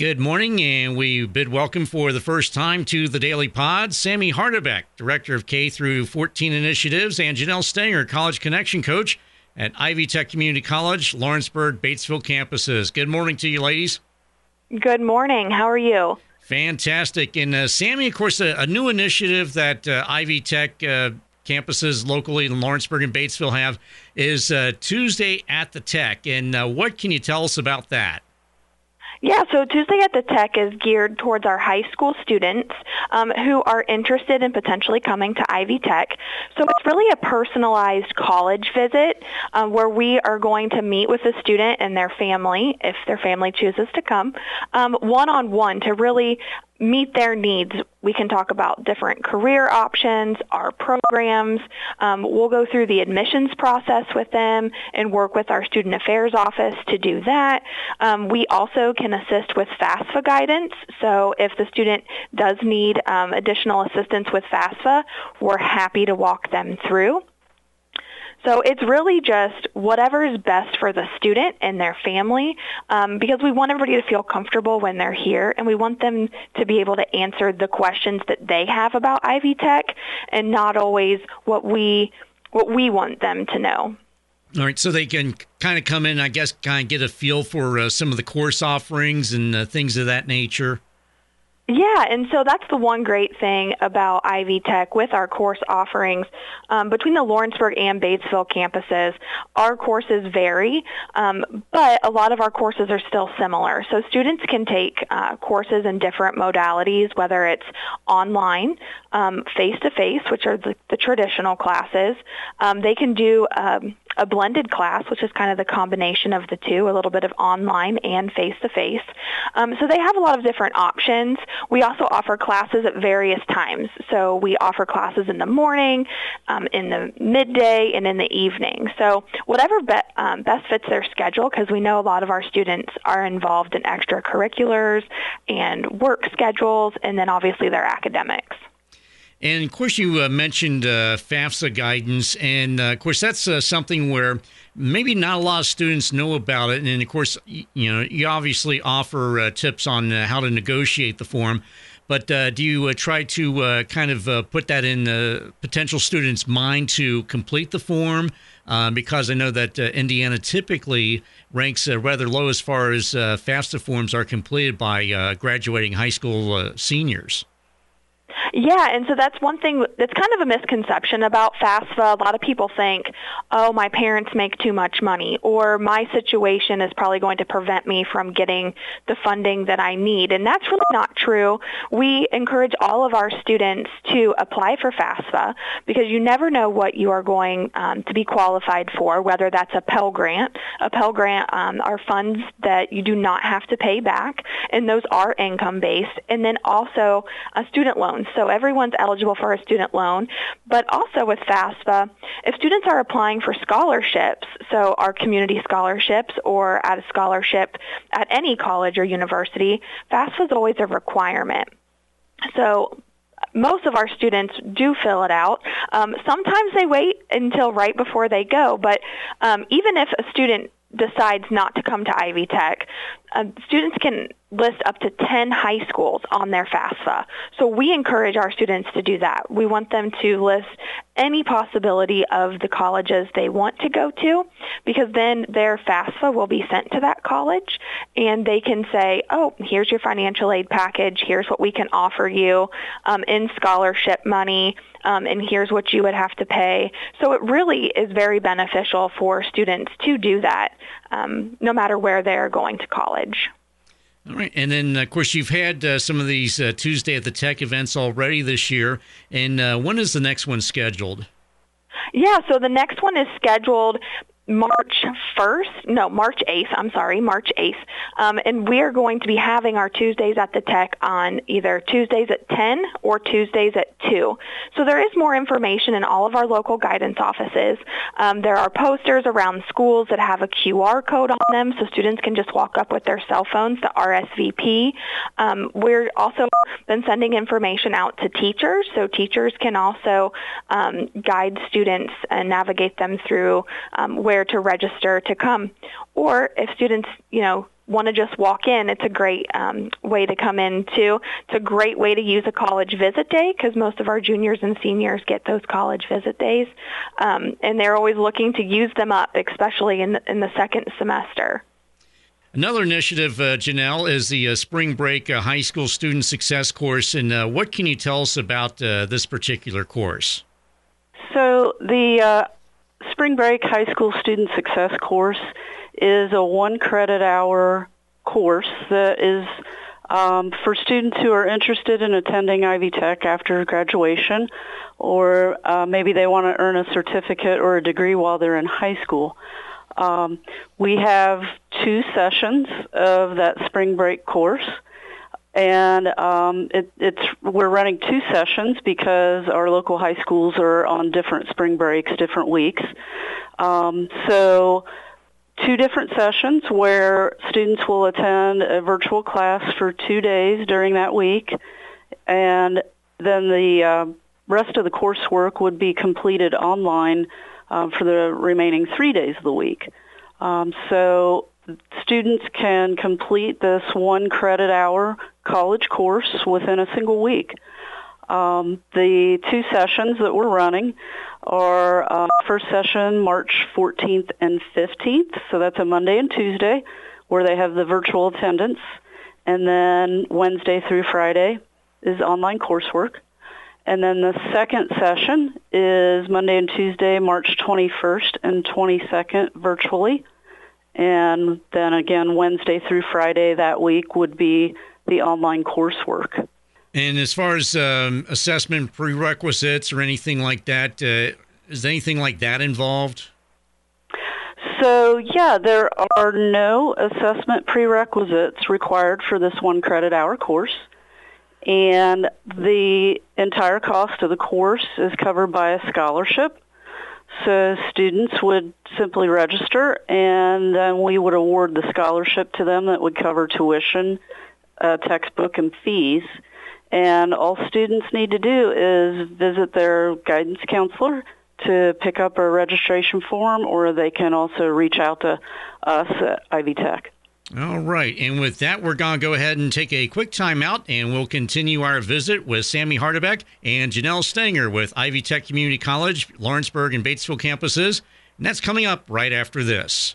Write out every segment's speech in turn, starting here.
Good morning, and we bid welcome for the first time to the Daily Pod, Sammy Hardebeck, Director of K through 14 Initiatives, and Janelle Stenger, College Connection Coach at Ivy Tech Community College, Lawrenceburg, Batesville campuses. Good morning to you, ladies. Good morning. How are you? Fantastic. And uh, Sammy, of course, a, a new initiative that uh, Ivy Tech uh, campuses locally in Lawrenceburg and Batesville have is uh, Tuesday at the Tech. And uh, what can you tell us about that? Yeah, so Tuesday at the Tech is geared towards our high school students um, who are interested in potentially coming to Ivy Tech. So it's really a personalized college visit um, where we are going to meet with the student and their family, if their family chooses to come, um, one-on-one to really meet their needs. We can talk about different career options, our programs. Um, we'll go through the admissions process with them and work with our student affairs office to do that. Um, we also can assist with FAFSA guidance. So if the student does need um, additional assistance with FAFSA, we're happy to walk them through. So it's really just whatever is best for the student and their family um, because we want everybody to feel comfortable when they're here and we want them to be able to answer the questions that they have about Ivy Tech and not always what we what we want them to know. All right, so they can kind of come in, I guess, kind of get a feel for uh, some of the course offerings and uh, things of that nature. Yeah, and so that's the one great thing about Ivy Tech with our course offerings. Um, between the Lawrenceburg and Batesville campuses, our courses vary, um, but a lot of our courses are still similar. So students can take uh, courses in different modalities, whether it's online, um, face-to-face, which are the, the traditional classes. Um, they can do um, a blended class, which is kind of the combination of the two, a little bit of online and face-to-face. Um, so they have a lot of different options. We also offer classes at various times. So we offer classes in the morning, um, in the midday, and in the evening. So whatever be- um, best fits their schedule, because we know a lot of our students are involved in extracurriculars and work schedules, and then obviously their academics. And of course, you uh, mentioned uh, FAFSA guidance, and uh, of course, that's uh, something where maybe not a lot of students know about it. And of course, you know, you obviously offer uh, tips on uh, how to negotiate the form. But do you try to kind of put that in the potential students' mind to complete the form? because I know that Indiana typically ranks rather low as far as FAFSA forms are completed by graduating high school seniors. Yeah, and so that's one thing that's kind of a misconception about FAFSA. A lot of people think, oh, my parents make too much money, or my situation is probably going to prevent me from getting the funding that I need. And that's really not true. We encourage all of our students to apply for FAFSA because you never know what you are going um, to be qualified for, whether that's a Pell Grant. A Pell Grant um, are funds that you do not have to pay back, and those are income-based. And then also a student loan. So everyone's eligible for a student loan. But also with FAFSA, if students are applying for scholarships, so our community scholarships or at a scholarship at any college or university, FAFSA is always a requirement. So most of our students do fill it out. Um, sometimes they wait until right before they go, but um, even if a student decides not to come to Ivy Tech, uh, students can list up to 10 high schools on their FAFSA. So we encourage our students to do that. We want them to list any possibility of the colleges they want to go to because then their FAFSA will be sent to that college and they can say, oh, here's your financial aid package. Here's what we can offer you um, in scholarship money. Um, and here's what you would have to pay. So it really is very beneficial for students to do that um, no matter where they're going to college. All right. And then, of course, you've had uh, some of these uh, Tuesday at the Tech events already this year. And uh, when is the next one scheduled? Yeah, so the next one is scheduled March 1st, no, March 8th, I'm sorry, March 8th. Um, and we are going to be having our Tuesdays at the Tech on either Tuesdays at 10 or Tuesdays at 2. So there is more information in all of our local guidance offices. Um, there are posters around schools that have a QR code on them so students can just walk up with their cell phones to RSVP. Um, we're also been sending information out to teachers so teachers can also um, guide students and navigate them through um, where to register to come. Or if students, you know, want to just walk in, it's a great um, way to come in too. It's a great way to use a college visit day because most of our juniors and seniors get those college visit days, um, and they're always looking to use them up, especially in the, in the second semester. Another initiative, uh, Janelle, is the uh, Spring Break uh, High School Student Success Course. And uh, what can you tell us about uh, this particular course? So, the uh, Spring Break High School Student Success Course is a one credit hour course that is um, for students who are interested in attending Ivy Tech after graduation, or maybe they want to earn a certificate or a degree while they're in high school. Um, we have two sessions of that spring break course, and um, it, it's we're running two sessions because our local high schools are on different spring breaks, different weeks. Um, so two different sessions where students will attend a virtual class for two days during that week, and then the uh, rest of the coursework would be completed online um, for the remaining three days of the week. Um, so students can complete this one credit hour college course within a single week. Um, the two sessions that we're running are uh, first session March 14th and 15th, so that's a Monday and Tuesday, where they have the virtual attendance, and then Wednesday through Friday is online coursework. And then the second session is Monday and Tuesday, March 21st and 22nd virtually. And then again, Wednesday through Friday that week would be the online coursework. And as far as um, assessment prerequisites or anything like that, uh, is anything like that involved? So, yeah, there are no assessment prerequisites required for this one credit hour course and the entire cost of the course is covered by a scholarship. So students would simply register, and then we would award the scholarship to them that would cover tuition, uh, textbook, and fees. And all students need to do is visit their guidance counselor to pick up a registration form, or they can also reach out to us at Ivy Tech. All right. And with that, we're going to go ahead and take a quick timeout, and we'll continue our visit with Sammy Hardebeck and Janelle Stenger with Ivy Tech Community College, Lawrenceburg and Batesville campuses. And that's coming up right after this.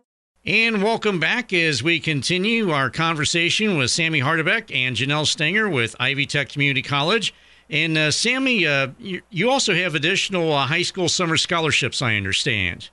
And welcome back as we continue our conversation with Sammy Hardebeck and Janelle Stenger with Ivy Tech Community College. And uh, Sammy, uh, you, you, also have additional uh, high school summer scholarships, I understand.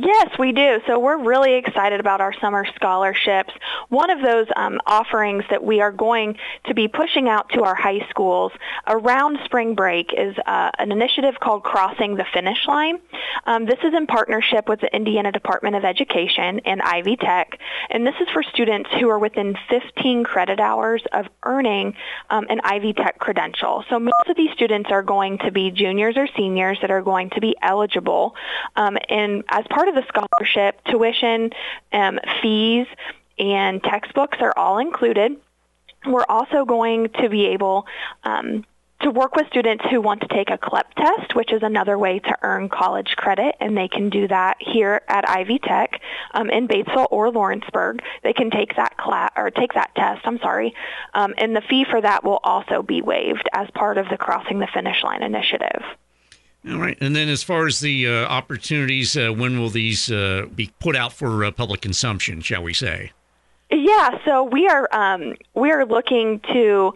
Yes, we do. So we're really excited about our summer scholarships. One of those um, offerings that we are going to be pushing out to our high schools around spring break is uh, an initiative called Crossing the Finish Line. Um, this is in partnership with the Indiana Department of Education and Ivy Tech, and this is for students who are within 15 credit hours of earning um, an Ivy Tech credential. So most of these students are going to be juniors or seniors that are going to be eligible, um, and as part part of the scholarship, tuition, um, fees, and textbooks are all included. We're also going to be able um, to work with students who want to take a CLEP test, which is another way to earn college credit, and they can do that here at Ivy Tech um, in Batesville or Lawrenceburg. They can take that class or take that test. I'm sorry, um, and the fee for that will also be waived as part of the Crossing the Finish Line initiative. All right. And then as far as the uh, opportunities, uh, when will these uh, be put out for uh, public consumption, shall we say? Yeah, so we are um, we are looking to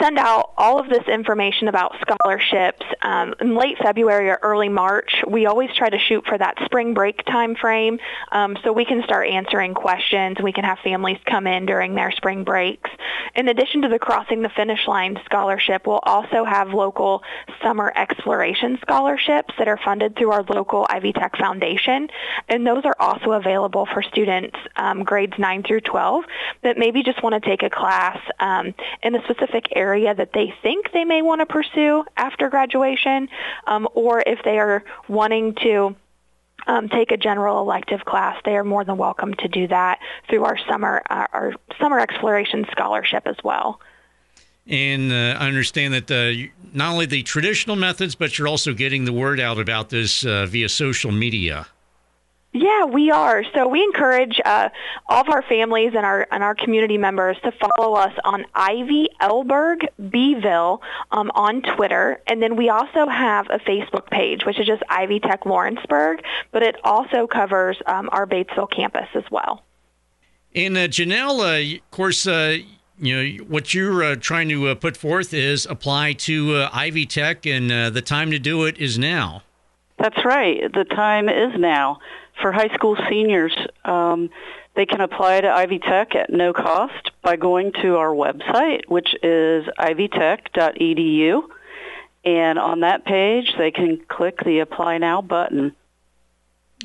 send out all of this information about scholarships um, in late February or early March. We always try to shoot for that spring break time frame um, so we can start answering questions. We can have families come in during their spring breaks. In addition to the Crossing the Finish Line scholarship, we'll also have local summer exploration scholarships that are funded through our local Ivy Tech Foundation, and those are also available for students um, grades 9 through 12 that maybe just want to take a class um, in a specific area that they think they may want to pursue after graduation, um, or if they are wanting to um, take a general elective class, they are more than welcome to do that through our summer uh, our summer exploration scholarship as well. And uh, I understand that uh, not only the traditional methods, but you're also getting the word out about this uh, via social media. Yeah, we are. So we encourage uh, all of our families and our and our community members to follow us on Ivy Elberg Beeville um, on Twitter, and then we also have a Facebook page, which is just Ivy Tech Lawrenceburg, but it also covers um, our Batesville campus as well. And uh, Janelle, uh, of course, uh, you know what you're uh, trying to uh, put forth is apply to Ivy Tech, and the time to do it is now. That's right. The time is now for high school seniors. Um, they can apply to Ivy Tech at no cost by going to our website, which is ivytech.edu. And on that page, they can click the Apply Now button.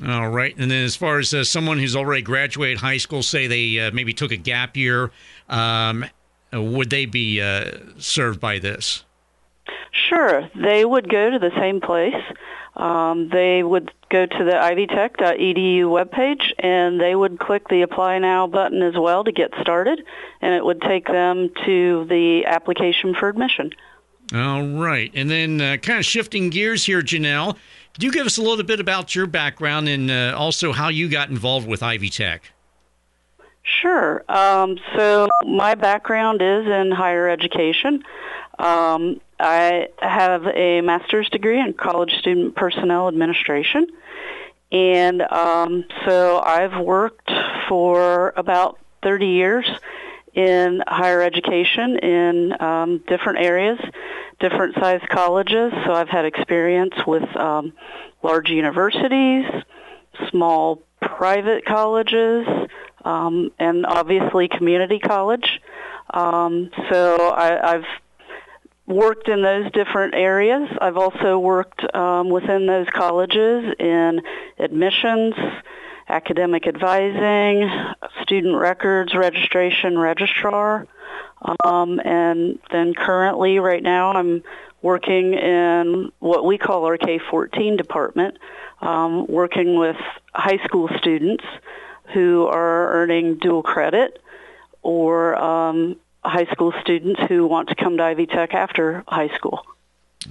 All right. And then, as far as uh, someone who's already graduated high school, say they uh, maybe took a gap year, um, would they be uh, served by this? Sure. They would go to the same place um, they would go to the ivytech.edu webpage and they would click the Apply Now button as well to get started, and it would take them to the application for admission. All right. And then uh, kind of shifting gears here, Janelle, could you give us a little bit about your background and uh, also how you got involved with Ivy Tech? Sure. Um, so my background is in higher education. Um, I have a master's degree in college student personnel administration. And um, so I've worked for about 30 years in higher education in um, different areas, different size colleges. So I've had experience with um, large universities, small private colleges, um, and obviously community college. Um, so I, I've worked in those different areas. I've also worked um, within those colleges in admissions, academic advising, student records, registration, registrar, um, and then currently right now I'm working in what we call our K-14 department, um, working with high school students who are earning dual credit or um, high school students who want to come to Ivy Tech after high school.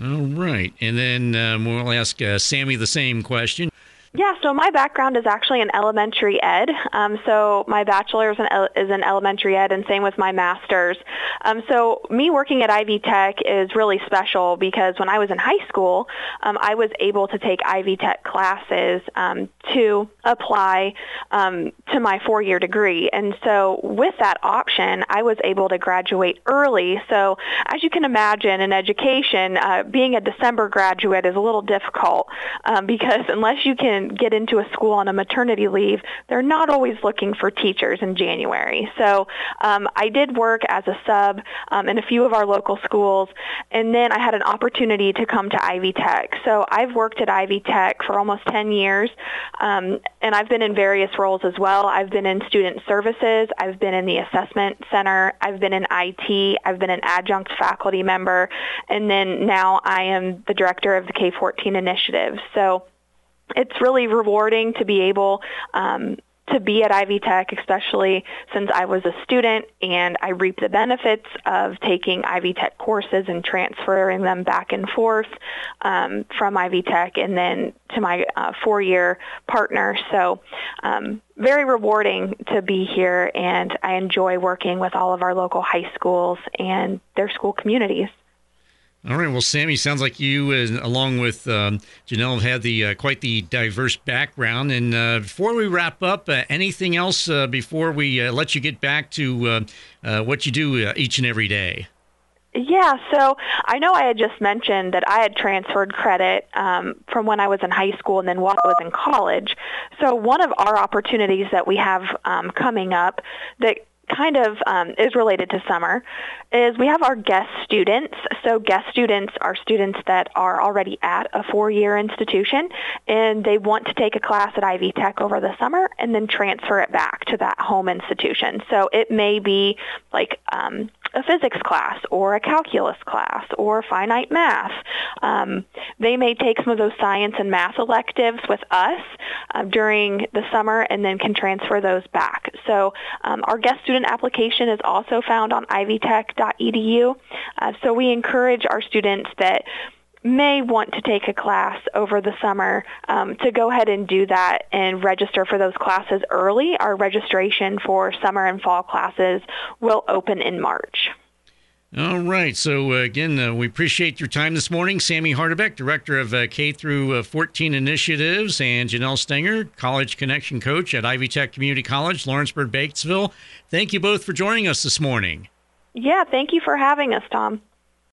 All right. And then um, we'll ask uh, Sammy the same question. Yeah, so my background is actually in elementary ed. Um, so my bachelor's in, is in elementary ed, and same with my master's. Um, so me working at Ivy Tech is really special because when I was in high school, um, I was able to take Ivy Tech classes um, to apply um, to my four-year degree. And so with that option, I was able to graduate early. So as you can imagine, in education, uh, being a December graduate is a little difficult um, because unless you can get into a school on a maternity leave, they're not always looking for teachers in January. So um, I did work as a sub um, in a few of our local schools, and then I had an opportunity to come to Ivy Tech. So I've worked at Ivy Tech for almost 10 years, um, and I've been in various roles as well. I've been in student services. I've been in the assessment center. I've been in IT. I've been an adjunct faculty member, and then now I am the director of the K-14 initiative. So it's really rewarding to be able um, to be at Ivy Tech, especially since I was a student and I reap the benefits of taking Ivy Tech courses and transferring them back and forth um, from Ivy Tech and then to my uh, four-year partner. So um, very rewarding to be here and I enjoy working with all of our local high schools and their school communities. All right. Well, Sammy, sounds like you, uh, along with um, Janelle, have had the uh, quite the diverse background. And uh, before we wrap up, uh, anything else uh, before we uh, let you get back to what you do each and every day? Yeah, so I know I had just mentioned that I had transferred credit um, from when I was in high school and then while I was in college. So one of our opportunities that we have um, coming up that kind of um, is related to summer is we have our guest students. So guest students are students that are already at a four-year institution and they want to take a class at Ivy Tech over the summer and then transfer it back to that home institution. So it may be like um, a physics class or a calculus class or finite math. Um, they may take some of those science and math electives with us uh, during the summer and then can transfer those back. So um, our guest student application is also found on ivytech.edu. Uh, so we encourage our students that may want to take a class over the summer um, to go ahead and do that and register for those classes early. Our registration for summer and fall classes will open in March. All right. So uh, again, uh, we appreciate your time this morning, Sammy Hardebeck, director of uh, K through uh, 14 initiatives, and Janelle Stenger, college connection coach at Ivy Tech Community College, Lawrenceburg, Batesville. Thank you both for joining us this morning. Yeah, thank you for having us, Tom.